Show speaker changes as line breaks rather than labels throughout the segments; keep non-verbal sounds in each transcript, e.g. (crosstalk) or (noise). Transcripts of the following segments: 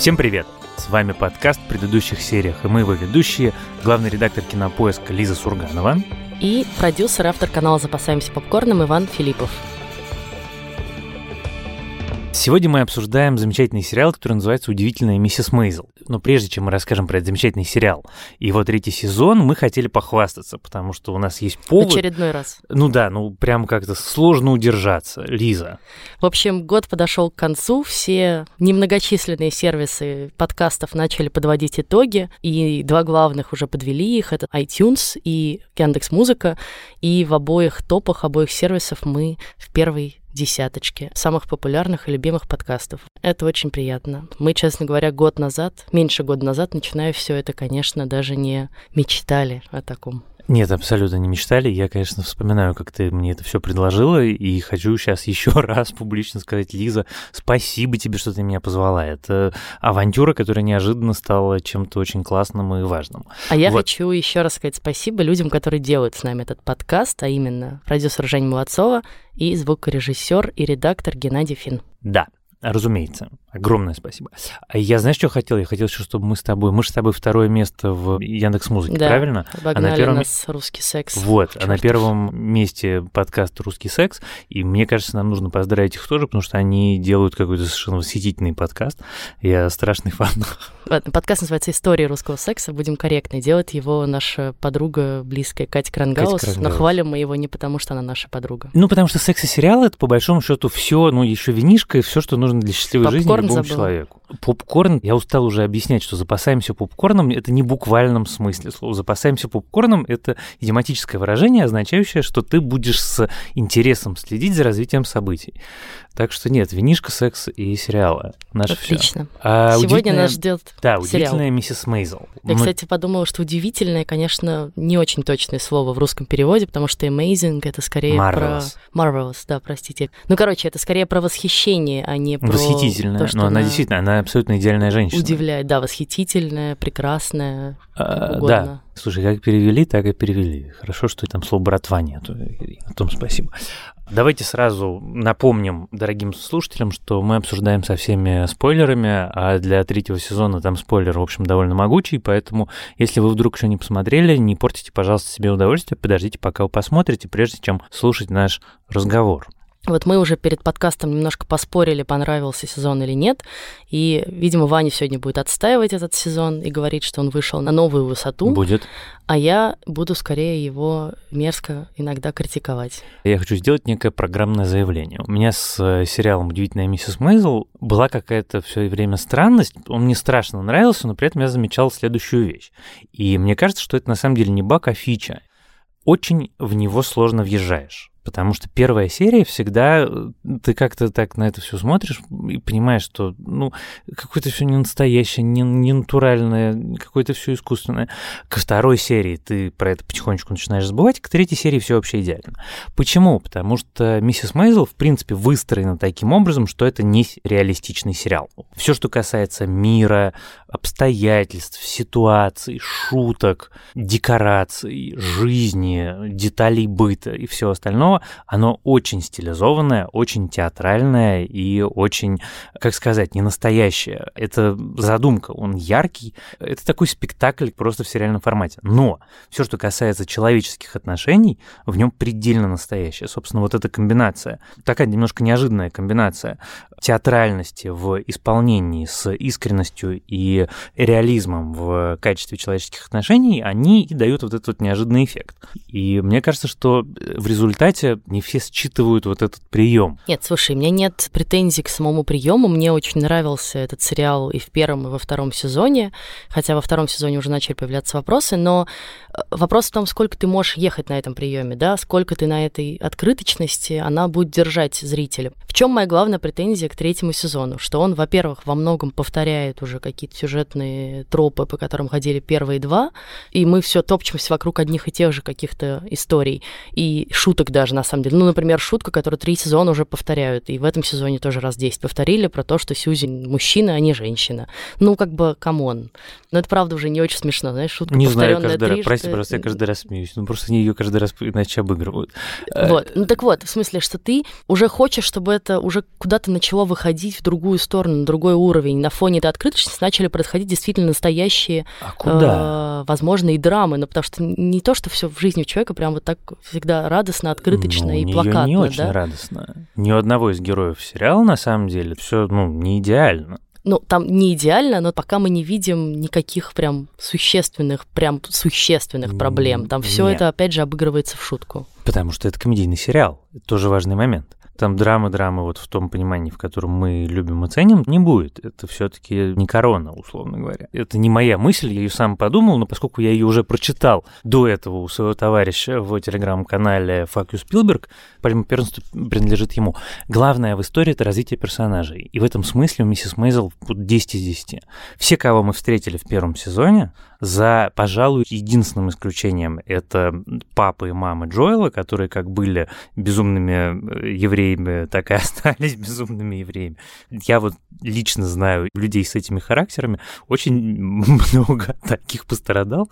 Всем привет! С вами подкаст в предыдущих сериях, и мы его ведущие, главный редактор кинопоиска Лиза Сурганова
и продюсер, автор канала «Запасаемся попкорном» Иван Филиппов.
Сегодня мы обсуждаем замечательный сериал, который называется «Удивительная миссис Мейзел». Но прежде чем мы расскажем про этот замечательный сериал и его третий сезон, мы хотели похвастаться, потому что у нас есть повод...
очередной раз.
Ну да, ну прям как-то сложно удержаться. Лиза.
В общем, год подошел к концу, все немногочисленные сервисы подкастов начали подводить итоги, и два главных уже подвели их, это iTunes и Яндекс Музыка, и в обоих топах обоих сервисов мы в первой десяточки самых популярных и любимых подкастов. Это очень приятно. Мы, честно говоря, год назад, меньше года назад, начиная все это, конечно, даже не мечтали о таком.
Нет, абсолютно не мечтали. Я, конечно, вспоминаю, как ты мне это все предложила, и хочу сейчас (laughs) еще раз публично сказать, Лиза, спасибо тебе, что ты меня позвала. Это авантюра, которая неожиданно стала чем-то очень классным и важным.
А я вот. хочу еще раз сказать спасибо людям, которые делают с нами этот подкаст, а именно продюсер Жень Молодцова и звукорежиссер и редактор Геннадий Фин.
Да, Разумеется. Огромное спасибо. А я знаешь, что хотел? Я хотел, чтобы мы с тобой... Мы же с тобой второе место в Яндекс Музыке,
да,
правильно?
а на первом... нас русский секс.
Вот, Черт. а на первом месте подкаст «Русский секс». И мне кажется, нам нужно поздравить их тоже, потому что они делают какой-то совершенно восхитительный подкаст. Я страшный фан.
Подкаст называется «История русского секса». Будем корректны. Делает его наша подруга близкая Катя Крангаус. Катя Крангаус. Но хвалим мы его не потому, что она наша подруга.
Ну, потому что секс и сериал — это, по большому счету, все, ну, еще винишко и все, что нужно нужно для счастливой Попкорн жизни любому забыл. человеку. Попкорн, я устал уже объяснять, что запасаемся попкорном, это не буквальном смысле слова. Запасаемся попкорном — это идиоматическое выражение, означающее, что ты будешь с интересом следить за развитием событий. Так что нет, винишка, секс и сериалы. Наше
Отлично.
Все.
А Сегодня нас ждет
Да, удивительная сериал. миссис Мейзел.
Я, Мы... кстати, подумала, что удивительное, конечно, не очень точное слово в русском переводе, потому что amazing — это скорее
Marvelous.
про... Marvelous, да, простите. Ну, короче, это скорее про восхищение, а не про...
Восхитительная,
то, что
но она, она действительно, она абсолютно идеальная женщина.
Удивляет, да, восхитительная, прекрасная, а, угодно. Да.
Слушай, как перевели, так и перевели. Хорошо, что там слово «братва» нету. На том спасибо. Давайте сразу напомним дорогим слушателям, что мы обсуждаем со всеми спойлерами, а для третьего сезона там спойлер, в общем, довольно могучий, поэтому если вы вдруг еще не посмотрели, не портите, пожалуйста, себе удовольствие, подождите, пока вы посмотрите, прежде чем слушать наш разговор.
Вот мы уже перед подкастом немножко поспорили, понравился сезон или нет. И, видимо, Ваня сегодня будет отстаивать этот сезон и говорить, что он вышел на новую высоту.
Будет.
А я буду скорее его мерзко иногда критиковать.
Я хочу сделать некое программное заявление. У меня с э, сериалом «Удивительная миссис Мейзел» была какая-то все время странность. Он мне страшно нравился, но при этом я замечал следующую вещь. И мне кажется, что это на самом деле не баг, а фича. Очень в него сложно въезжаешь. Потому что первая серия всегда э, ты как-то так на это все смотришь и понимаешь, что ну какое-то все не настоящее, не, не натуральное, какое-то все искусственное. Ко второй серии ты про это потихонечку начинаешь забывать, к третьей серии все вообще идеально. Почему? Потому что миссис Мейзел в принципе выстроена таким образом, что это не реалистичный сериал. Все, что касается мира, обстоятельств, ситуаций, шуток, декораций, жизни, деталей быта и всего остального кино, оно очень стилизованное, очень театральное и очень, как сказать, не настоящее. Это задумка, он яркий. Это такой спектакль просто в сериальном формате. Но все, что касается человеческих отношений, в нем предельно настоящее. Собственно, вот эта комбинация, такая немножко неожиданная комбинация театральности в исполнении с искренностью и реализмом в качестве человеческих отношений, они и дают вот этот вот неожиданный эффект. И мне кажется, что в результате кстати, не все считывают вот этот прием.
Нет, слушай, у меня нет претензий к самому приему. Мне очень нравился этот сериал и в первом, и во втором сезоне, хотя во втором сезоне уже начали появляться вопросы, но э, вопрос в том, сколько ты можешь ехать на этом приеме, да, сколько ты на этой открыточности, она будет держать зрителя. В чем моя главная претензия к третьему сезону? Что он, во-первых, во многом повторяет уже какие-то сюжетные тропы, по которым ходили первые два, и мы все топчемся вокруг одних и тех же каких-то историй и шуток даже даже на самом деле. Ну, например, шутка, которую три сезона уже повторяют, и в этом сезоне тоже раз 10 повторили про то, что Сьюзи мужчина, а не женщина. Ну, как бы, come on. Но это правда уже не очень смешно, знаешь, шутка
Не знаю, каждый раз, прости, просто я каждый раз смеюсь. Ну, просто они ее каждый раз иначе обыгрывают. Э,
Вот, ну так вот, в смысле, что ты уже хочешь, чтобы это уже куда-то начало выходить в другую сторону, на другой уровень. На фоне этой открытости начали происходить действительно настоящие,
А куда?
э, возможно, и драмы. Ну, потому что не то, что все в жизни у человека прям вот так всегда радостно, открыточно
Ну,
и плакатно,
не очень
да?
радостно. Ни у одного из героев сериала, на самом деле, все ну, не идеально.
Ну, там не идеально, но пока мы не видим никаких прям существенных, прям существенных проблем. Там все это, опять же, обыгрывается в шутку.
Потому что это комедийный сериал. Это тоже важный момент. Там драмы-драмы вот в том понимании, в котором мы любим и ценим, не будет. Это все таки не корона, условно говоря. Это не моя мысль, я ее сам подумал, но поскольку я ее уже прочитал до этого у своего товарища в телеграм-канале «Fuck you, Spielberg», поэтому принадлежит ему. Главное в истории — это развитие персонажей. И в этом смысле у миссис Мейзел вот 10 из 10. Все, кого мы встретили в первом сезоне, за, пожалуй, единственным исключением это папа и мама Джоэла, которые как были безумными э, евреями, (laughs) так и остались безумными евреями. Я вот лично знаю людей с этими характерами, очень (laughs) много таких пострадал.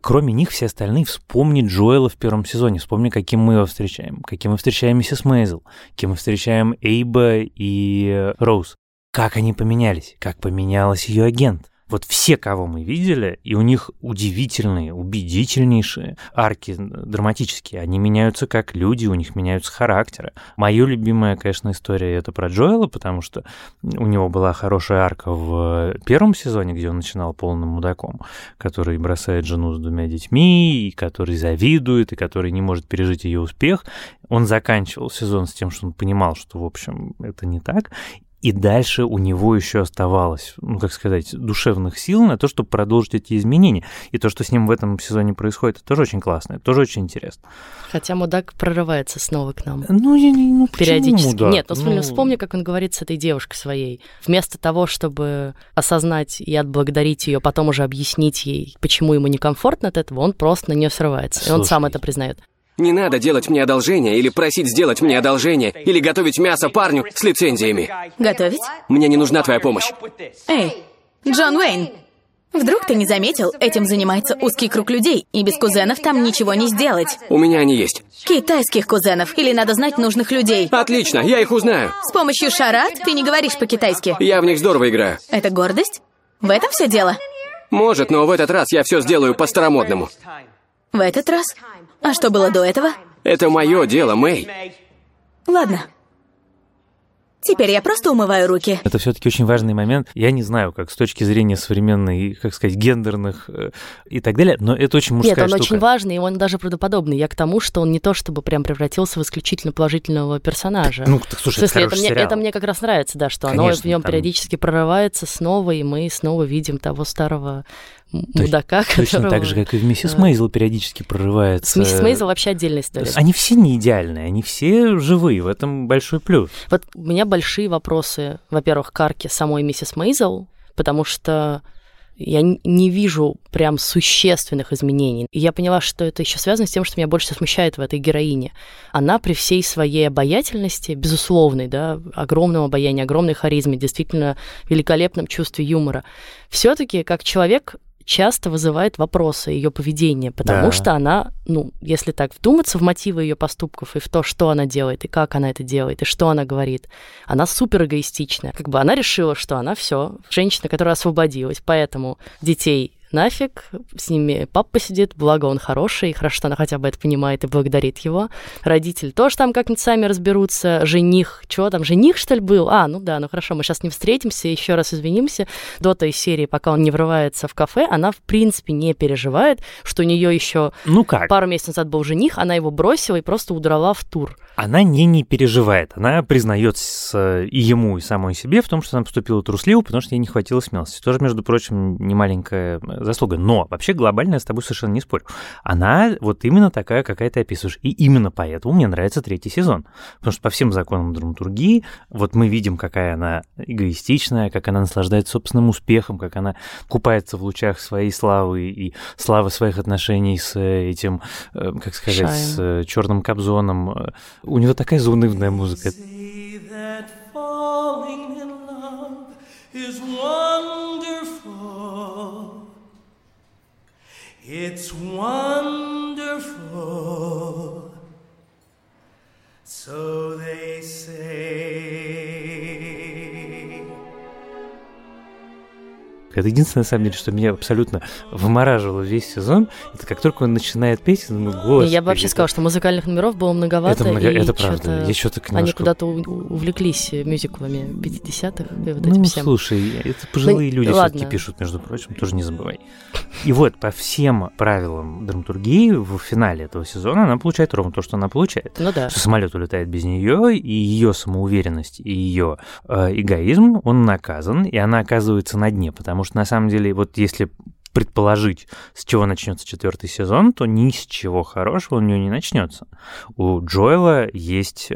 Кроме них, все остальные вспомни Джоэла в первом сезоне, вспомни, каким мы его встречаем, каким мы встречаем миссис Мейзел, каким мы встречаем Эйба и э, Роуз. Как они поменялись, как поменялась ее агент. Вот все, кого мы видели, и у них удивительные, убедительнейшие арки драматические. Они меняются как люди, у них меняются характеры. Моя любимая, конечно, история это про Джоэла, потому что у него была хорошая арка в первом сезоне, где он начинал полным мудаком, который бросает жену с двумя детьми, и который завидует, и который не может пережить ее успех. Он заканчивал сезон с тем, что он понимал, что, в общем, это не так. И дальше у него еще оставалось, ну, как сказать, душевных сил на то, чтобы продолжить эти изменения. И то, что с ним в этом сезоне происходит, это тоже очень классно, это тоже очень интересно.
Хотя мудак прорывается снова к нам.
Ну, я не, ну почему
Периодически.
мудак?
Нет, ну, вспомни,
Ну,
вспомни, как он говорит с этой девушкой своей. Вместо того, чтобы осознать и отблагодарить ее, потом уже объяснить ей, почему ему некомфортно от этого, он просто на нее срывается. И он сам
Слушай.
это признает.
Не надо делать мне одолжение или просить сделать мне одолжение или готовить мясо парню с лицензиями.
Готовить?
Мне не нужна твоя помощь.
Эй, Джон Уэйн, вдруг ты не заметил, этим занимается узкий круг людей, и без кузенов там ничего не сделать.
У меня они есть.
Китайских кузенов, или надо знать нужных людей.
Отлично, я их узнаю.
С помощью шарат ты не говоришь по-китайски.
Я в них здорово играю.
Это гордость? В этом все дело?
Может, но в этот раз я все сделаю по-старомодному.
В этот раз? А что было до этого?
Это мое дело, Мэй.
Ладно. Теперь я просто умываю руки.
Это все-таки очень важный момент. Я не знаю, как с точки зрения современной, как сказать, гендерных э, и так далее, но это очень мужская
Нет, он
штука.
очень важный, и он даже правдоподобный. Я к тому, что он не то чтобы прям превратился в исключительно положительного персонажа.
Ну, так, слушай,
в смысле,
это
это мне,
сериал.
это мне как раз нравится, да, что оно
Конечно,
в нем
там-
периодически прорывается снова, и мы снова видим того старого мудака,
Точно
которого...
так же, как и в «Миссис Мейзел» периодически прорывается.
С миссис Мейзел вообще отдельная история.
Они все не идеальные, они все живые, в этом большой плюс.
Вот у меня большие вопросы, во-первых, к арке самой миссис Мейзел, потому что я не вижу прям существенных изменений. И я поняла, что это еще связано с тем, что меня больше всего смущает в этой героине. Она при всей своей обаятельности, безусловной, да, огромном обаянии, огромной харизме, действительно великолепном чувстве юмора, все-таки как человек часто вызывает вопросы ее поведения, потому
Да.
что она, ну, если так вдуматься в мотивы ее поступков и в то, что она делает, и как она это делает, и что она говорит, она супер эгоистичная. Как бы она решила, что она все, женщина, которая освободилась, поэтому детей нафиг, с ними папа сидит, благо он хороший, хорошо, что она хотя бы это понимает и благодарит его. Родители тоже там как-нибудь сами разберутся. Жених, что там, жених, что ли, был? А, ну да, ну хорошо, мы сейчас не встретимся, еще раз извинимся. До той серии, пока он не врывается в кафе, она, в принципе, не переживает, что у нее еще
Ну как?
пару месяцев назад был жених, она его бросила и просто удрала в тур.
Она не, не переживает. Она признается и ему, и самой себе в том, что она поступила трусливо, потому что ей не хватило смелости. Тоже, между прочим, не маленькая заслуга. Но вообще глобально я с тобой совершенно не спорю. Она вот именно такая, какая ты описываешь. И именно поэтому мне нравится третий сезон. Потому что по всем законам драматургии вот мы видим, какая она эгоистичная, как она наслаждается собственным успехом, как она купается в лучах своей славы и славы своих отношений с этим, э, как сказать, Шаем. с э, черным кобзоном. У него такая заунывная музыка. It's wonderful. So they say. Это единственное, на самом деле, что меня абсолютно вымораживало весь сезон. Это как только он начинает петь, я думаю, господи.
Я бы вообще сказала, что музыкальных номеров было многовато.
Это, много... это правда. Я что-то
немножко... Они куда-то увлеклись мюзиклами 50-х и вот
ну,
этим всем.
слушай, это пожилые ну, люди все-таки пишут, между прочим, тоже не забывай. И вот по всем правилам драматургии в финале этого сезона она получает ровно то, что она получает.
Ну да.
Что самолет улетает без нее, и ее самоуверенность, и ее э, эгоизм, он наказан, и она оказывается на дне, потому что на самом деле, вот если предположить, с чего начнется четвертый сезон, то ни с чего хорошего у нее не начнется. У Джоэла есть э,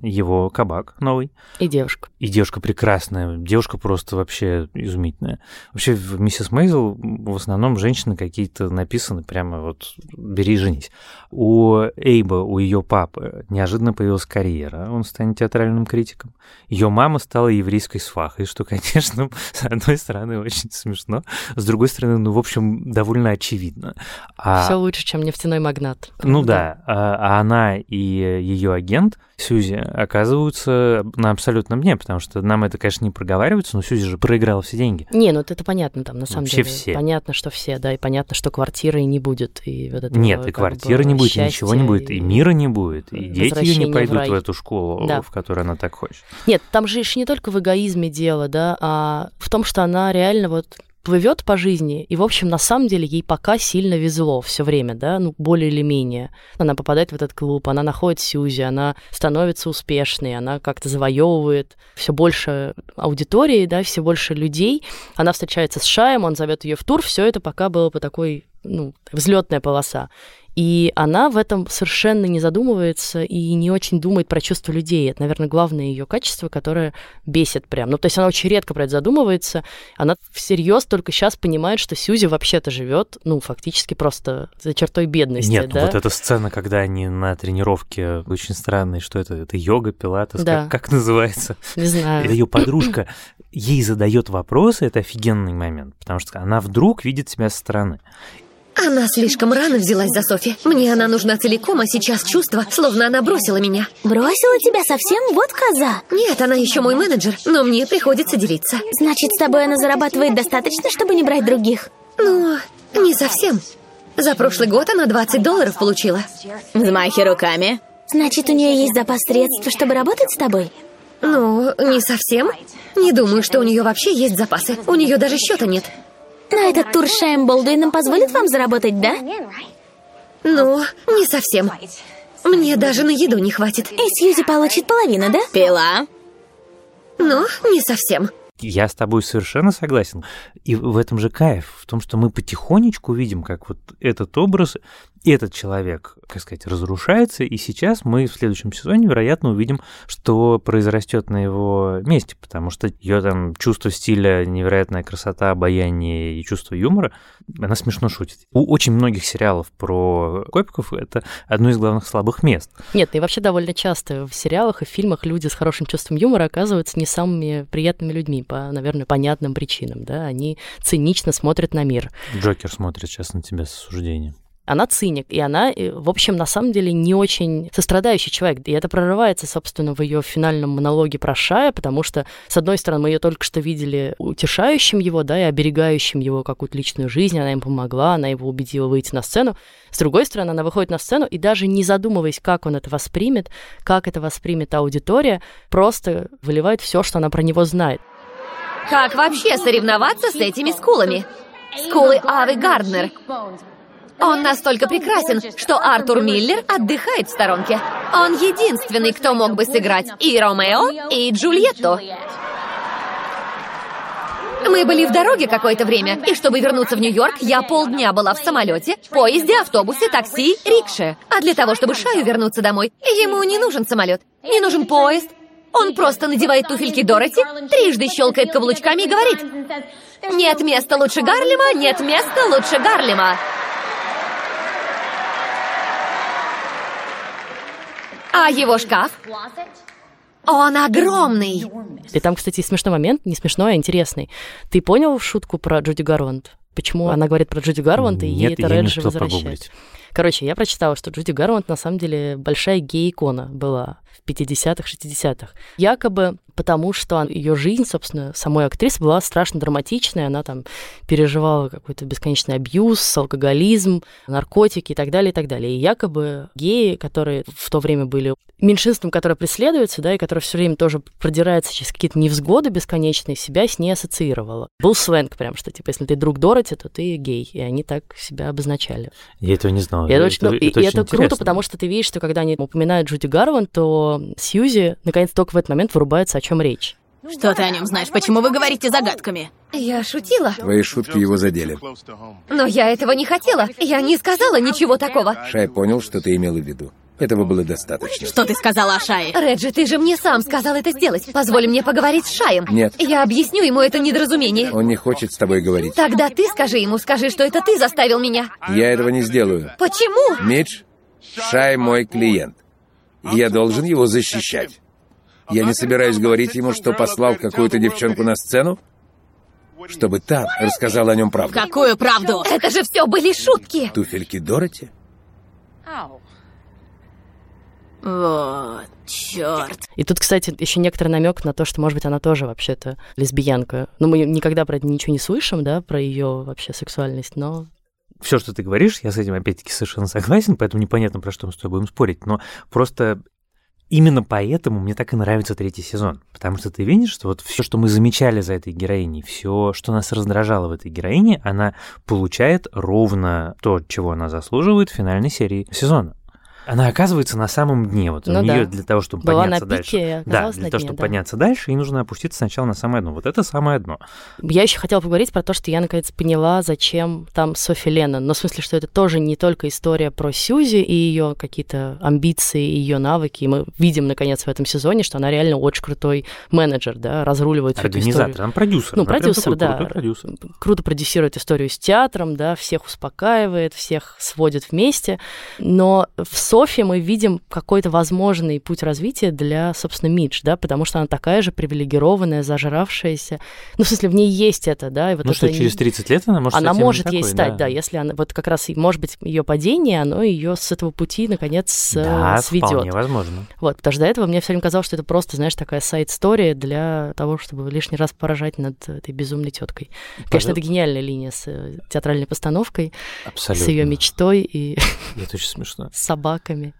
его кабак новый.
И девушка.
И девушка прекрасная. Девушка просто вообще изумительная. Вообще в «Миссис Мейзел» в основном женщины какие-то написаны прямо вот «бери женись». У Эйба, у ее папы неожиданно появилась карьера. Он станет театральным критиком. Ее мама стала еврейской свахой, что, (laughs) конечно, с одной стороны очень смешно, с другой стороны, ну, в общем, довольно очевидно.
А... Все лучше, чем нефтяной магнат.
Ну да, а, а она и ее агент Сьюзи оказываются на абсолютном дне, потому что нам это, конечно, не проговаривается, но Сьюзи же проиграла все деньги.
Не, ну это понятно там, на самом
Вообще
деле.
все.
Понятно, что все, да, и понятно, что квартиры не будет. И вот этого,
Нет, и квартиры не будет, и ничего не будет, и мира не будет, и дети ее не пойдут в, в эту школу, да. в которую она так хочет.
Нет, там же не только в эгоизме дело, да, а в том, что она реально вот плывет по жизни, и, в общем, на самом деле ей пока сильно везло все время, да, ну, более или менее. Она попадает в этот клуб, она находит Сьюзи, она становится успешной, она как-то завоевывает все больше аудитории, да, все больше людей. Она встречается с Шаем, он зовет ее в тур, все это пока было по такой ну, взлетная полоса. И она в этом совершенно не задумывается и не очень думает про чувства людей. Это, наверное, главное ее качество, которое бесит прям. Ну, то есть она очень редко про это задумывается. Она всерьез только сейчас понимает, что Сьюзи вообще-то живет, ну, фактически просто за чертой бедности.
Нет,
да?
вот эта сцена, когда они на тренировке очень странные, что это? Это йога, пилатес,
да.
как, как называется?
Не знаю.
Это ее подружка ей задает вопросы, это офигенный момент, потому что она вдруг видит себя со стороны.
Она слишком рано взялась за Софи. Мне она нужна целиком, а сейчас чувство, словно она бросила меня.
Бросила тебя совсем? Вот коза.
Нет, она еще мой менеджер, но мне приходится делиться.
Значит, с тобой она зарабатывает достаточно, чтобы не брать других?
Ну, не совсем. За прошлый год она 20 долларов получила.
Взмахи руками.
Значит, у нее есть запас средств, чтобы работать с тобой?
Ну, не совсем. Не думаю, что у нее вообще есть запасы. У нее даже счета нет.
Но этот тур с Шаем Болдуином позволит вам заработать, да?
Ну, не совсем. Мне даже на еду не хватит.
И Сьюзи получит половину, да?
Пила.
Ну, не совсем.
Я с тобой совершенно согласен. И в этом же кайф, в том, что мы потихонечку видим, как вот этот образ этот человек, как сказать, разрушается, и сейчас мы в следующем сезоне, вероятно, увидим, что произрастет на его месте, потому что ее там чувство стиля, невероятная красота, обаяние и чувство юмора, она смешно шутит. У очень многих сериалов про копиков это одно из главных слабых мест.
Нет, и вообще довольно часто в сериалах и фильмах люди с хорошим чувством юмора оказываются не самыми приятными людьми по, наверное, понятным причинам, да, они цинично смотрят на мир.
Джокер смотрит сейчас на тебя с осуждением
она циник, и она, э, в общем, на самом деле не очень сострадающий человек. И это прорывается, собственно, в ее финальном монологе про Шая, потому что, с одной стороны, мы ее только что видели утешающим его, да, и оберегающим его какую-то личную жизнь, она им помогла, она его убедила выйти на сцену. С другой стороны, она выходит на сцену и даже не задумываясь, как он это воспримет, как это воспримет аудитория, просто выливает все, что она про него знает.
Как вообще соревноваться с этими скулами? Скулы Авы Гарднер. Он настолько прекрасен, что Артур Миллер отдыхает в сторонке. Он единственный, кто мог бы сыграть и Ромео, и Джульетту. Мы были в дороге какое-то время, и чтобы вернуться в Нью-Йорк, я полдня была в самолете, поезде, автобусе, такси, рикше. А для того, чтобы Шаю вернуться домой, ему не нужен самолет, не нужен поезд. Он просто надевает туфельки Дороти, трижды щелкает каблучками и говорит «Нет места лучше Гарлема, нет места лучше Гарлема». А его шкаф? Он огромный.
И там, кстати, смешной момент, не смешной, а интересный. Ты понял шутку про Джуди Гарванд? Почему она говорит про Джуди Гарванд, и ей это Реджи возвращает? Короче, я прочитала, что Джуди Гарванд на самом деле большая гей-икона была в 50-х, 60-х. Якобы потому что ее жизнь, собственно, самой актрисы была страшно драматичная. Она там переживала какой-то бесконечный абьюз, алкоголизм, наркотики и так далее, и так далее. И якобы геи, которые в то время были меньшинством, которое преследуется, да, и которое все время тоже продирается через какие-то невзгоды бесконечные, себя с ней ассоциировала. Был сленг прям, что, типа, если ты друг Дороти, то ты гей. И они так себя обозначали.
Я этого не знал.
И это, это, очень, это, и, это, и это круто, потому что ты видишь, что когда они упоминают Джуди Гарван, то Сьюзи, наконец, только в этот момент вырубается, о чем речь.
Что ты о нем знаешь? Почему вы говорите загадками?
Я шутила.
Твои шутки его задели.
Но я этого не хотела. Я не сказала ничего такого.
Шай понял, что ты имела в виду. Этого было достаточно.
Что ты сказала о Шае?
Реджи, ты же мне сам сказал это сделать. Позволь мне поговорить с Шаем.
Нет.
Я объясню ему это недоразумение.
Он не хочет с тобой говорить.
Тогда ты скажи ему, скажи, что это ты заставил меня.
Я этого не сделаю.
Почему?
Мидж, Шай мой клиент. И я должен его защищать. Я не собираюсь говорить ему, что послал какую-то девчонку на сцену, чтобы та рассказала о нем правду.
Какую правду?
Это же все были шутки.
Туфельки Дороти?
Вот, черт.
И тут, кстати, еще некоторый намек на то, что, может быть, она тоже вообще-то лесбиянка. Ну, мы никогда про это ничего не слышим, да, про ее вообще сексуальность, но
все, что ты говоришь, я с этим опять-таки совершенно согласен, поэтому непонятно, про что мы с тобой будем спорить. Но просто Именно поэтому мне так и нравится третий сезон, потому что ты видишь, что вот все, что мы замечали за этой героиней, все, что нас раздражало в этой героине, она получает ровно то, чего она заслуживает в финальной серии сезона она оказывается на самом дне. Вот ну, у нее да. для того, чтобы
Была
подняться
на пике,
дальше. Да,
для
для
того,
того, чтобы
да.
подняться дальше, ей нужно опуститься сначала на самое дно. Вот это самое дно.
Я еще хотела поговорить про то, что я наконец поняла, зачем там Софи Леннон. Но в смысле, что это тоже не только история про Сьюзи и ее какие-то амбиции, и ее навыки. И мы видим, наконец, в этом сезоне, что она реально очень крутой менеджер, да, разруливает всю эту историю.
Организатор, она продюсер.
Ну,
она
продюсер, да.
продюсер.
Круто продюсирует историю с театром, да, всех успокаивает, всех сводит вместе. Но в Софи мы видим какой-то возможный путь развития для, собственно, Мидж, да, потому что она такая же привилегированная, зажравшаяся. Ну, в смысле, в ней есть это, да.
И вот ну это что, через 30 лет она может
Она может
такой,
ей стать, да. да, если она, вот как раз, может быть, ее падение, оно ее с этого пути, наконец,
да,
сведет.
вполне возможно.
Вот, потому что до этого мне все время казалось, что это просто, знаешь, такая сайт-история для того, чтобы лишний раз поражать над этой безумной теткой. Конечно, это гениальная линия с э, театральной постановкой,
Абсолютно.
с ее мечтой и
это очень смешно. (laughs)
с aimé.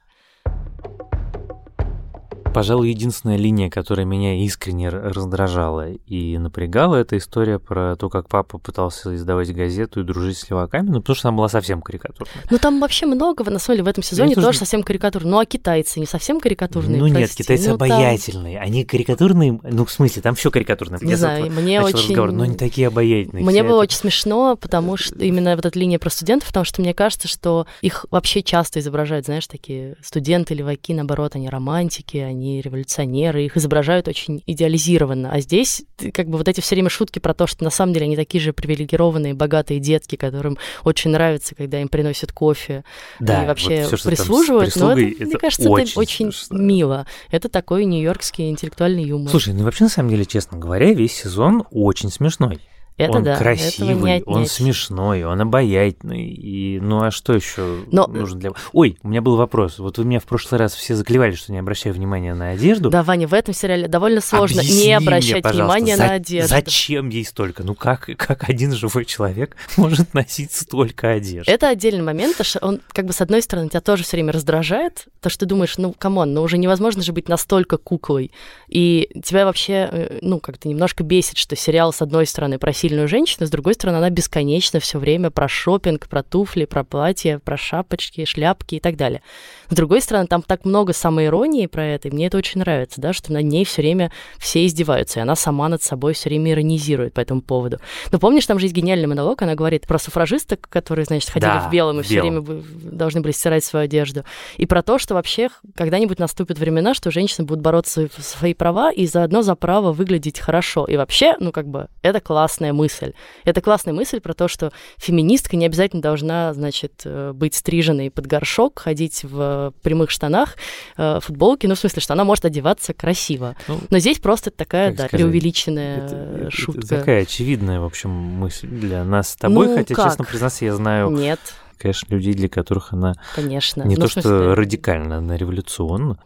Пожалуй, единственная линия, которая меня искренне раздражала и напрягала, это история про то, как папа пытался издавать газету и дружить с леваками, ну, потому что она была совсем карикатурная.
Ну, там вообще много, на самом деле, в этом сезоне тоже, тоже совсем карикатурные. Ну, а китайцы не совсем карикатурные,
Ну,
прости.
нет, китайцы
ну,
обаятельные. Там... Они карикатурные, ну, в смысле, там все карикатурное.
Не знаю, мне очень...
Разговор, но они такие обаятельные.
Мне было
это...
очень смешно, потому что именно вот эта линия про студентов, потому что мне кажется, что их вообще часто изображают, знаешь, такие студенты-леваки, наоборот, они романтики, они революционеры, миллионеры, их изображают очень идеализированно. А здесь как бы вот эти все время шутки про то, что на самом деле они такие же привилегированные, богатые детки, которым очень нравится, когда им приносят кофе
да,
и вообще
вот всё,
прислуживают. Но это, это, мне кажется,
очень
это очень
смешно.
мило. Это такой нью-йоркский интеллектуальный юмор.
Слушай, ну вообще, на самом деле, честно говоря, весь сезон очень смешной.
Это
он
да,
красивый, он смешной, он обаятельный. И ну а что еще
Но...
нужно для... Ой, у меня был вопрос. Вот вы меня в прошлый раз все заклевали, что не обращаю внимания на одежду.
Да, Ваня, в этом сериале довольно сложно
Объясни
не обращать
мне,
внимания
за...
на одежду.
Зачем ей столько? Ну как, как один живой человек (laughs) может носить столько одежды?
Это отдельный момент, потому что он, как бы, с одной стороны, тебя тоже все время раздражает, то, что ты думаешь, ну, come on, ну уже невозможно же быть настолько куклой. И тебя вообще, ну, как-то немножко бесит, что сериал, с одной стороны, про сильных сильную женщину, с другой стороны, она бесконечно все время про шопинг, про туфли, про платья, про шапочки, шляпки и так далее. С другой стороны, там так много самоиронии про это, и мне это очень нравится, да, что над ней все время все издеваются, и она сама над собой все время иронизирует по этому поводу. Но помнишь, там же есть гениальный монолог, она говорит про суфражисток, которые, значит, ходили
Да,
в белом и все время должны были стирать свою одежду. И про то, что вообще когда-нибудь наступят времена, что женщины будут бороться за свои права и заодно за право выглядеть хорошо. И вообще, ну, как бы, это классная мысль. Это классная мысль про то, что феминистка не обязательно должна, значит, э, быть стриженной под горшок, ходить в прямых штанах, э, футболке, ну, в смысле, что она может одеваться красиво.
Ну,
Но здесь просто такая, да,
сказать,
преувеличенная
это-
э,
это
шутка.
такая очевидная, в общем, мысль для нас с тобой,
Ну,
хотя,
как?
честно признаться, я знаю,
Нет,
конечно, людей, для которых она
конечно.
не
Ну,
то что радикально, она революционна.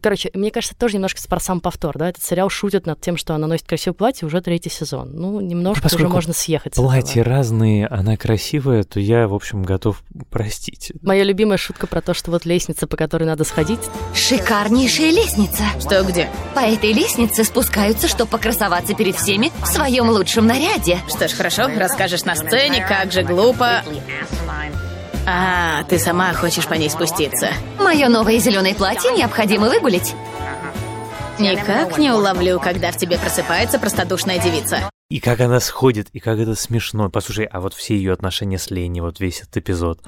Короче, мне кажется, тоже немножко про сам повтор, да? Этот сериал шутит над тем, что она носит красивое платье уже третий сезон. Ну, немножко уже можно съехать с этого.
Платья разные, она красивая, то я, в общем, готов простить.
Моя любимая шутка про то, что вот лестница, по которой надо сходить.
Шикарнейшая лестница.
Что где?
По этой лестнице спускаются, чтобы покрасоваться перед всеми в своем лучшем наряде.
Что ж, хорошо, расскажешь на сцене, как же глупо. А, ты сама хочешь по ней спуститься.
Мое новое зеленое платье необходимо выгулить.
Никак не уловлю, когда в тебе просыпается простодушная девица.
И как она сходит, и как это смешно. Послушай, а вот все ее отношения с Ленни, вот весь этот эпизод,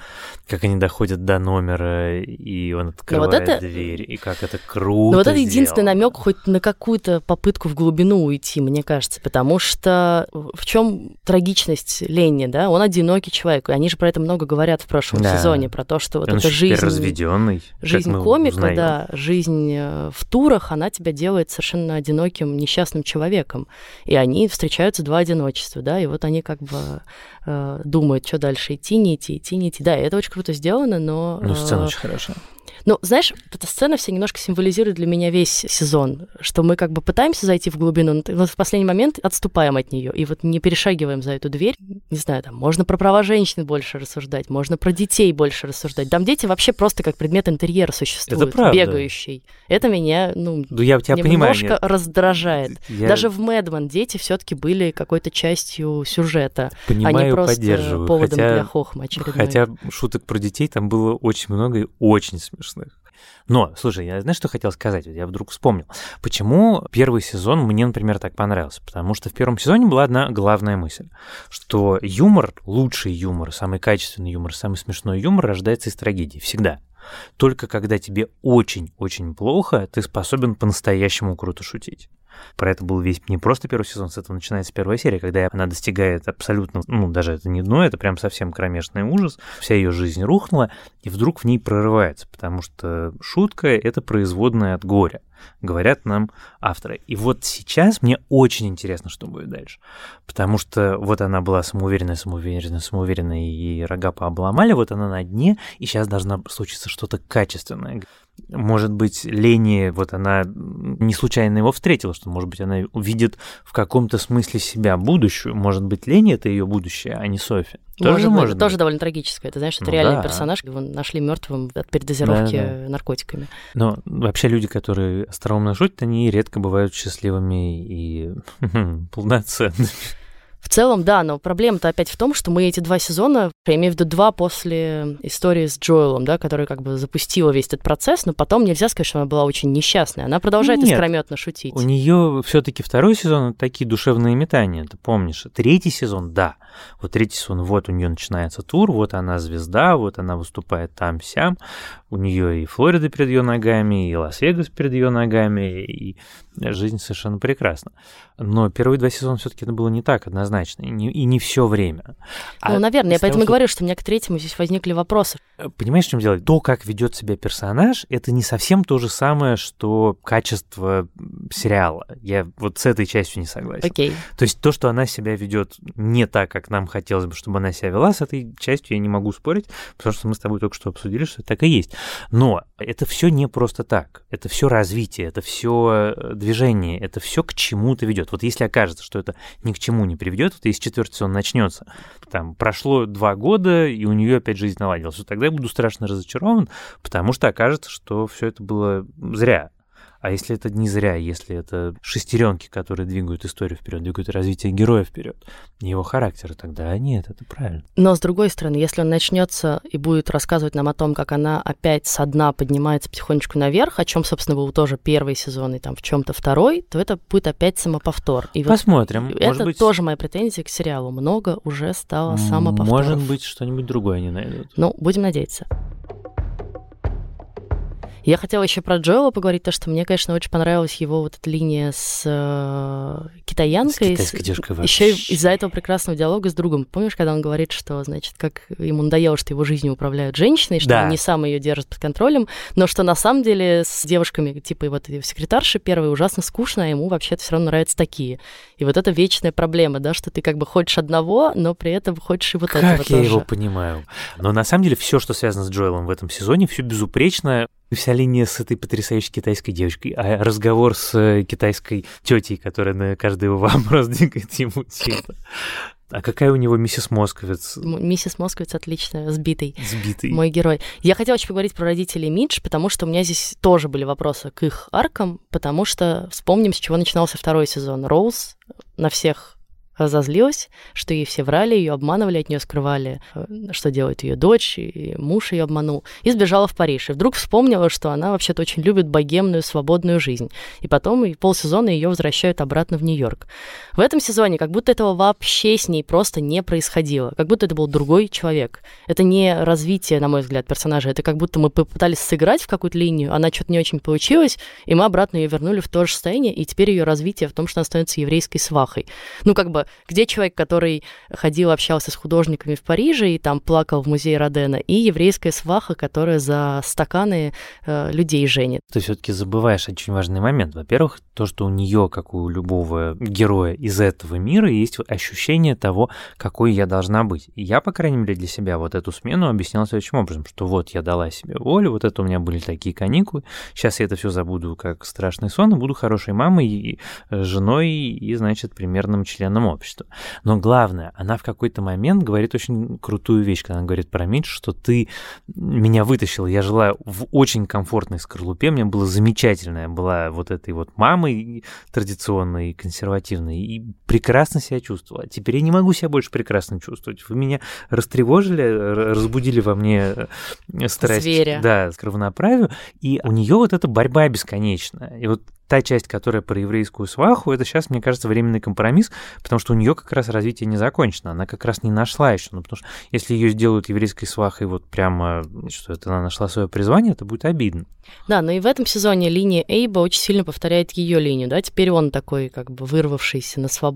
как они доходят до номера, и он открывает
это-
дверь, и как это круто
Но вот это единственный
сделано.
намек хоть на какую-то попытку в глубину уйти, мне кажется, потому что в чем трагичность Ленни, да? Он одинокий человек, и они же про это много говорят в прошлом
Да.
сезоне, про то, что вот
Он
эта жизнь...
разведенный.
Жизнь комика,
узнаем.
да, жизнь э, в турах, она тебя делает совершенно одиноким, несчастным человеком. И они встречаются два одиночества, да, и вот они как бы э, думают, что дальше идти, не идти, идти, не идти. Да, это очень круто сделано, но...
Ну, сцена
э,
очень хорошая.
Ну, знаешь, эта сцена вся немножко символизирует для меня весь сезон, что мы как бы пытаемся зайти в глубину, но в последний момент отступаем от нее и вот не перешагиваем за эту дверь. Не знаю, там можно про права женщин больше рассуждать, можно про детей больше рассуждать. Там дети вообще просто как предмет интерьера существуют,
правда.
бегающий. Это меня, ну,
Ну, я тебя понимаю.
немножко раздражает.
Я
Даже в Мэдман дети все-таки были какой-то частью сюжета, а
понимаю,
не просто
поддерживаю.
поводом
хотя,
для хохма очередной.
хотя шуток про детей там было очень много и очень смешных. Но, слушай, я знаешь, что хотел сказать? Я вдруг вспомнил. Почему первый сезон мне, например, так понравился? Потому что в первом сезоне была одна главная мысль, что юмор, лучший юмор, самый качественный юмор, самый смешной юмор рождается из трагедии. Всегда. Только когда тебе очень-очень плохо, ты способен по-настоящему круто шутить. Про это был весь не просто первый сезон, с этого начинается первая серия, когда она достигает абсолютно, ну, даже это не дно, это прям совсем кромешный ужас, вся ее жизнь рухнула, и вдруг в ней прорывается, потому что шутка — это производная от горя, говорят нам авторы. И вот сейчас мне очень интересно, что будет дальше, потому что вот она была самоуверенная, самоуверенная, самоуверенная, и рога пообломали, вот она на дне, и сейчас должна случиться что-то качественное. Может быть, Лени, вот она не случайно его встретила, что, может быть, она увидит в каком-то смысле себя будущую. Может быть, Лени это ее будущее, а не Софи. Тоже
Может быть,
может
тоже
быть.
довольно трагическое. Это, знаешь, это
Ну
реальный
да.
персонаж, его нашли мертвым от передозировки
Да-да.
наркотиками.
Но вообще люди, которые остроумно шутят, они редко бывают счастливыми и (laughs) полноценными.
В целом, да, но проблема-то опять в том, что мы эти два сезона, я имею в виду два после истории с Джоэлом, да, которая как бы запустила весь этот процесс, но потом нельзя сказать, что она была очень несчастная. Она продолжает
Нет.
искрометно шутить.
У нее все-таки второй сезон такие душевные метания, ты помнишь? Третий сезон, да. Вот третий сезон, вот у нее начинается тур, вот она звезда, вот она выступает там-сям. У нее и Флорида перед ее ногами, и Лас-Вегас перед ее ногами, и жизнь совершенно прекрасна. Но первые два сезона все-таки это было не так однозначно, и не, и не все время.
Ну,
А
наверное, я
того,
поэтому и
что-
говорю, что у меня к третьему здесь возникли вопросы.
Понимаешь, в чем дело? То, как ведет себя персонаж, это не совсем то же самое, что качество сериала. Я вот с этой частью не согласен.
Окей.
То есть то, что она себя ведет не так, как нам хотелось бы, чтобы она себя вела, с этой частью я не могу спорить, потому что мы с тобой только что обсудили, что это так и есть. Но это все не просто так. Это все развитие, это все движение, это все к чему-то ведет. Вот если окажется, что это ни к чему не приведет, вот если четвертый сезон начнется, там прошло два года, и у нее опять жизнь наладилась, то тогда я буду страшно разочарован, потому что окажется, что все это было зря. А если это не зря, если это шестеренки, которые двигают историю вперед, двигают развитие героя вперед, его характера, тогда нет, это правильно.
Но с другой стороны, если он начнется и будет рассказывать нам о том, как она опять со дна поднимается потихонечку наверх, о чем, собственно, был тоже первый сезон и там в чем-то второй, то это будет опять самоповтор. И
Посмотрим.
Вот это
быть...
тоже моя претензия к сериалу. Много уже стало самоповторов.
Может быть, что-нибудь другое они найдут.
Ну, будем надеяться. Я хотела еще про Джоэла поговорить, то, что мне, конечно, очень понравилась его вот эта линия с э, китаянкой.
С китайской девушкой
Еще из-за этого прекрасного диалога с другом. Помнишь, когда он говорит, что, значит, как ему надоело, что его жизнью управляют женщины, что
да.
он не сам ее держит под контролем, но что на самом деле с девушками, типа вот секретарши первой, ужасно скучно, а ему вообще-то все равно нравятся такие. И вот это вечная проблема, да, что ты как бы хочешь одного, но при этом хочешь и вот
как
этого
я
тоже.
его понимаю. Но на самом деле все, что связано с Джоэлом в этом сезоне, все безупречно вся линия с этой потрясающей китайской девочкой, а разговор с э, китайской тетей, которая на каждый его вопрос (laughs) двигает ему типа. А какая у него миссис Московец?
Миссис Московец отличная, сбитый.
Сбитый.
Мой герой. Я хотела очень поговорить про родителей Мидж, потому что у меня здесь тоже были вопросы к их аркам, потому что вспомним, с чего начинался второй сезон. Роуз на всех разозлилась, что ей все врали, ее обманывали, от нее скрывали, э, что делает ее дочь, и муж ее обманул, и сбежала в Париж. И вдруг вспомнила, что она вообще-то очень любит богемную, свободную жизнь. И потом и полсезона ее возвращают обратно в Нью-Йорк. В этом сезоне как будто этого вообще с ней просто не происходило. Как будто это был другой человек. Это не развитие, на мой взгляд, персонажа. Это как будто мы попытались сыграть в какую-то линию, она что-то не очень получилось, и мы обратно ее вернули в то же состояние, и теперь ее развитие в том, что она становится еврейской свахой. Ну, как бы где человек, который ходил, общался с художниками в Париже и там плакал в музее Родена, и еврейская сваха, которая за стаканы э, людей женит.
Ты все-таки забываешь очень важный момент. Во-первых, то, что у нее, как у любого героя из этого мира, есть ощущение того, какой я должна быть. И я, по крайней мере, для себя вот эту смену объяснял следующим образом, что вот я дала себе волю, вот это у меня были такие каникулы, сейчас я это все забуду как страшный сон и буду хорошей мамой, и э, женой и, значит, примерным членом общества. Но главное, она в какой-то момент говорит очень крутую вещь, когда она говорит про Мидж, что ты меня вытащила, я жила в очень комфортной скорлупе, мне было замечательно, я была вот этой вот мамой традиционной консервативной, и прекрасно себя чувствовала. Теперь я не могу себя больше прекрасно чувствовать. Вы меня растревожили, разбудили во мне э, страсть,
Зверя.
да, к равноправию, и у нее вот эта борьба бесконечная. И вот та часть, которая про еврейскую сваху, это сейчас, мне кажется, временный компромисс, потому что у нее как раз развитие не закончено, она как раз не нашла еще, ну, потому что если ее сделают еврейской свахой вот прямо, что это она нашла свое призвание, это будет обидно.
Да, но и в этом сезоне линия Эйба очень сильно повторяет ее линию, да, теперь он такой как бы вырвавшийся на свободу,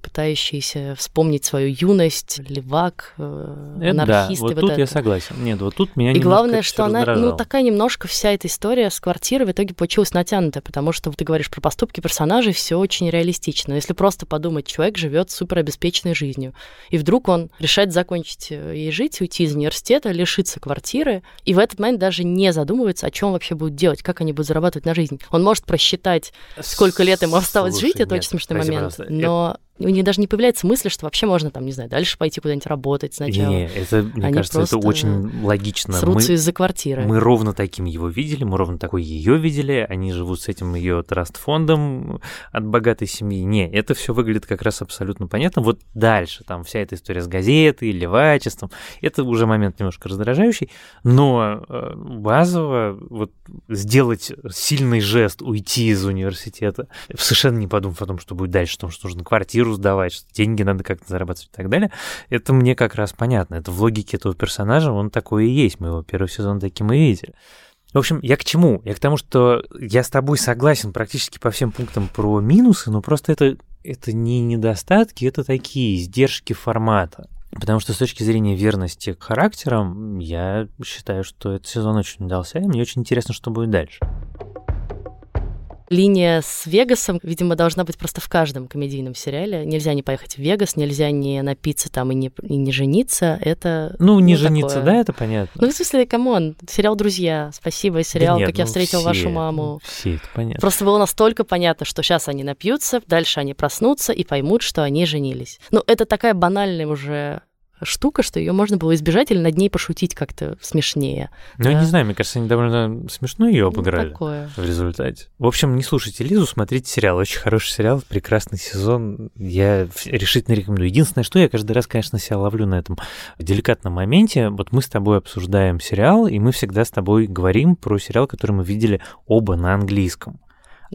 пытающийся вспомнить свою юность, левак, э,
это
анархист.
Да, вот
и вот
тут
это.
я согласен. Нет, вот тут меня
И главное, что она, ну,
раздражало.
такая немножко вся эта история с квартирой в итоге получилась натянутая, потому что ты говоришь про поступки персонажей, все очень реалистично. Если просто подумать, человек живет суперобеспеченной жизнью, и вдруг он решает закончить э, ей жить, уйти из университета, лишиться квартиры, и в этот момент даже не задумывается, о чем вообще будет делать, как они будут зарабатывать на жизнь. Он может просчитать, сколько лет ему осталось
Слушай,
жить, это
нет,
очень смешной момент,
пожалуйста,
но ändå у нее даже не появляется мысли, что вообще можно там, не знаю, дальше пойти куда-нибудь работать сначала.
Не, это, мне
Они
кажется, это очень логично.
Срутся
Мы-
из-за квартиры.
Мы ровно таким его видели, мы ровно такой ее видели, они живут с этим ее траст-фондом от богатой семьи. Не, это все выглядит как раз абсолютно понятно. Вот дальше, там вся эта история с газетой, левачеством, это уже момент немножко раздражающий, но э, базово вот сделать сильный жест, уйти из университета, совершенно не подумав о том, что будет дальше, о том, что нужно квартиру сдавать, что деньги надо как-то зарабатывать и так далее, это мне как раз понятно. Это в логике этого персонажа, он такой и есть. Мы его первый сезон таким и видели. В общем, я к чему? Я к тому, что я с тобой согласен практически по всем пунктам про минусы, но просто это, это не недостатки, это такие издержки формата. Потому что с точки зрения верности к характерам, я считаю, что этот сезон очень удался, и мне очень интересно, что будет дальше.
Линия с Вегасом, видимо, должна быть просто в каждом комедийном сериале. Нельзя не поехать в Вегас, нельзя не напиться там и не, и не жениться. Это
Ну, не
ну,
жениться,
такое.
да, это понятно.
Ну, в смысле, come on, сериал «Друзья», спасибо, сериал
Да нет,
«Как я
ну,
встретил
все,
вашу
ну,
маму».
Все это понятно.
Просто было настолько понятно, что сейчас они напьются, дальше они проснутся и поймут, что они женились. Ну, это такая банальная уже штука, что ее можно было избежать или над ней пошутить как-то смешнее.
Ну, я не знаю, мне кажется, они довольно смешно ее обыграли
Ну, такое.
в результате. В общем, не слушайте Лизу, смотрите сериал. Очень хороший сериал, прекрасный сезон. Я решительно рекомендую. Единственное, что я каждый раз, конечно, себя ловлю на этом деликатном моменте. Вот мы с тобой обсуждаем сериал, и мы всегда с тобой говорим про сериал, который мы видели оба на английском.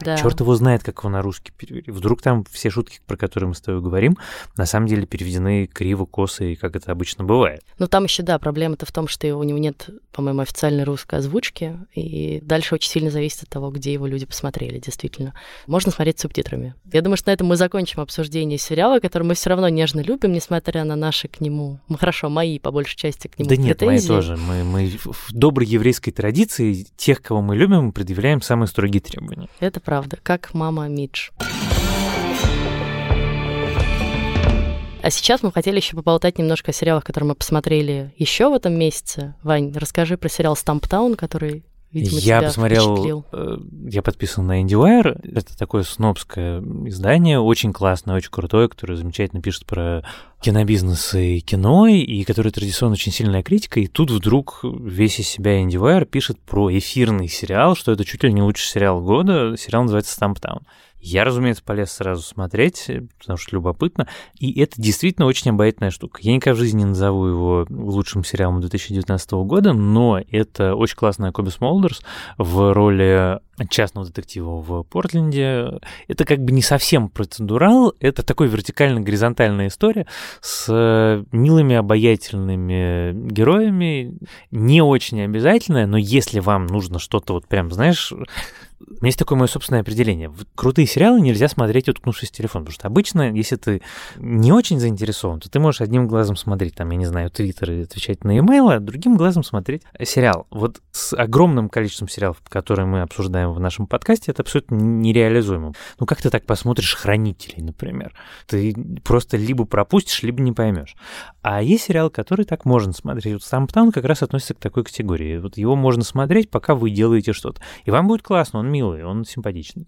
Да.
Черт его знает, как его на русский перевели. Вдруг там все шутки, про которые мы с тобой говорим, на самом деле переведены криво, косо, и как это обычно бывает.
Но там еще, да, проблема-то в том, что у него нет, по-моему, официальной русской озвучки, и дальше очень сильно зависит от того, где его люди посмотрели, действительно. Можно смотреть с субтитрами. Я думаю, что на этом мы закончим обсуждение сериала, который мы все равно нежно любим, несмотря на наши к нему, ну, хорошо, мои, по большей части, к нему
Да нет, мои
претензии.
тоже. Мы, мы в доброй еврейской традиции тех, кого мы любим, мы предъявляем самые строгие требования.
Это правда, как мама Мидж. А сейчас мы хотели еще поболтать немножко о сериалах, которые мы посмотрели еще в этом месяце. Вань, расскажи про сериал «Стамптаун», который, видимо,
я посмотрел, э, я подписан на IndieWire. Это такое снобское издание, очень классное, очень крутое, которое замечательно пишет про кинобизнес и кино, и которое традиционно очень сильная критика. И тут вдруг весь из себя IndieWire пишет про эфирный сериал, что это чуть ли не лучший сериал года. Сериал называется «Стамптаун». Я, разумеется, полез сразу смотреть, э, потому что любопытно. И это действительно очень обаятельная штука. Я никогда в жизни не назову его лучшим сериалом 2019 года, но это очень классная Коби Смолдерс в роли частного детектива в Портленде. Это как бы не совсем процедурал, это такой вертикально-горизонтальная история с милыми, обаятельными героями, не очень обязательная, но если вам нужно что-то вот прям, знаешь, у меня есть такое мое собственное определение. Крутые сериалы нельзя смотреть, уткнувшись в телефон, потому что обычно, если ты не очень заинтересован, то ты можешь одним глазом смотреть, там, я не знаю, твиттер и отвечать на имейл, а другим глазом смотреть сериал. Вот с огромным количеством сериалов, которые мы обсуждаем в нашем подкасте, это абсолютно нереализуемо. Ну, как ты так посмотришь «Хранителей», например? Ты просто либо пропустишь, либо не поймешь. А есть сериал, который так можно смотреть. Вот «Стамптаун» как раз относится к такой категории. Вот его можно смотреть, пока вы делаете что-то. И вам будет классно, он милый, он симпатичный.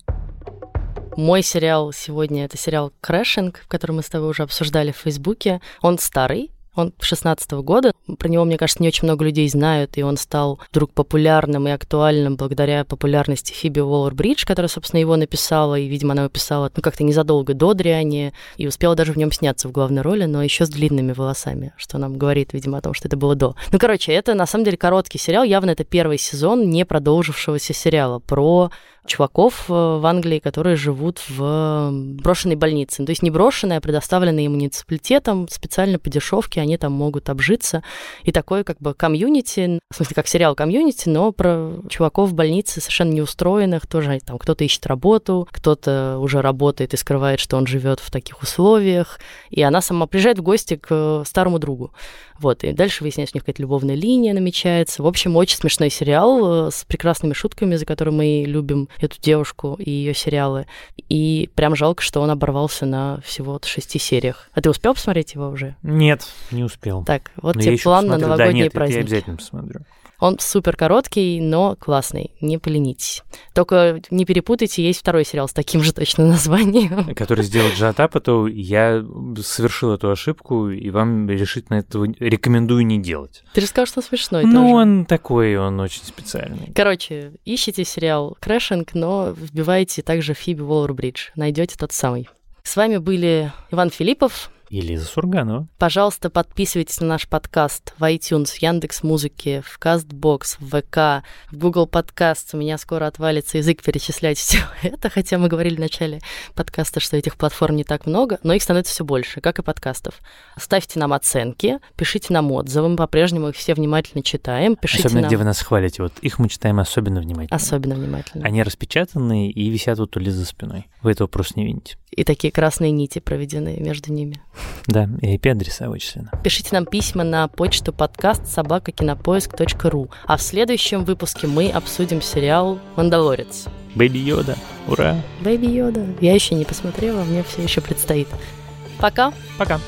Мой сериал сегодня это сериал «Crashing», который мы с тобой уже обсуждали в Фейсбуке. Он старый, он 16 года. Про него, мне кажется, не очень много людей знают, и он стал вдруг популярным и актуальным благодаря популярности Фиби Уоллер-Бридж, которая, собственно, его написала, и, видимо, она его писала ну, как-то незадолго до Дряни, и успела даже в нем сняться в главной роли, но еще с длинными волосами, что нам говорит, видимо, о том, что это было до. Ну, короче, это на самом деле короткий сериал, явно это первый сезон не продолжившегося сериала про чуваков э, в Англии, которые живут в э, брошенной больнице. Ну, То есть не брошенная, а предоставленная муниципалитетом, специально по дешевке они там могут обжиться. И такой как бы комьюнити, в смысле как сериал комьюнити, но про чуваков в больнице совершенно неустроенных, тоже там кто-то ищет работу, кто-то уже работает и скрывает, что он живет в таких условиях. И она сама приезжает в гости к э, старому другу. Вот, и дальше выясняется, у них какая-то любовная линия намечается. В общем, очень смешной сериал с прекрасными шутками, за которые мы любим эту девушку и ее сериалы. И прям жалко, что он оборвался на всего шести сериях. А ты успел посмотреть его уже?
Нет, не успел.
Так, вот
Но
тебе план на
посмотрю.
новогодние
да, нет,
праздники.
я обязательно посмотрю.
Он супер короткий, но классный. Не поленитесь. Только не перепутайте, есть второй сериал с таким же точно названием. (laughs)
который сделал Джад Апатоу, я совершил эту ошибку, и вам решительно этого рекомендую не делать.
Ты же сказал, что смешной
ну,
тоже.
он такой, он очень специальный.
Короче, ищите сериал «Crashing», но вбивайте также Фиби Уоллер-Бридж. Найдете тот самый. С вами были Иван Филиппов,
И Лиза Сурганова.
Пожалуйста, подписывайтесь на наш подкаст в iTunes, в Яндекс Музыке, в Castbox, в ВК, в Google Подкаст. У меня скоро отвалится язык перечислять все (laughs) это, хотя мы говорили в начале подкаста, что этих платформ не так много, но их становится все больше, как и подкастов. Ставьте нам оценки, пишите нам отзывы, мы по-прежнему их все внимательно читаем. Пишите
Особенно,
нам
где вы нас хвалите. Вот их мы читаем особенно внимательно.
особенно внимательно.
Они распечатаны и висят вот у Лизы за спиной. Вы этого просто не видите.
И такие красные нити проведены между ними.
Да, и IP-адреса вычислены.
Пишите нам письма на почту подкаст собакакинопоиск.ру. А в следующем выпуске мы обсудим сериал «Мандалорец».
Baby Йода, ура!
Baby Йода. Я еще не посмотрела, мне все еще предстоит. Пока.
Пока.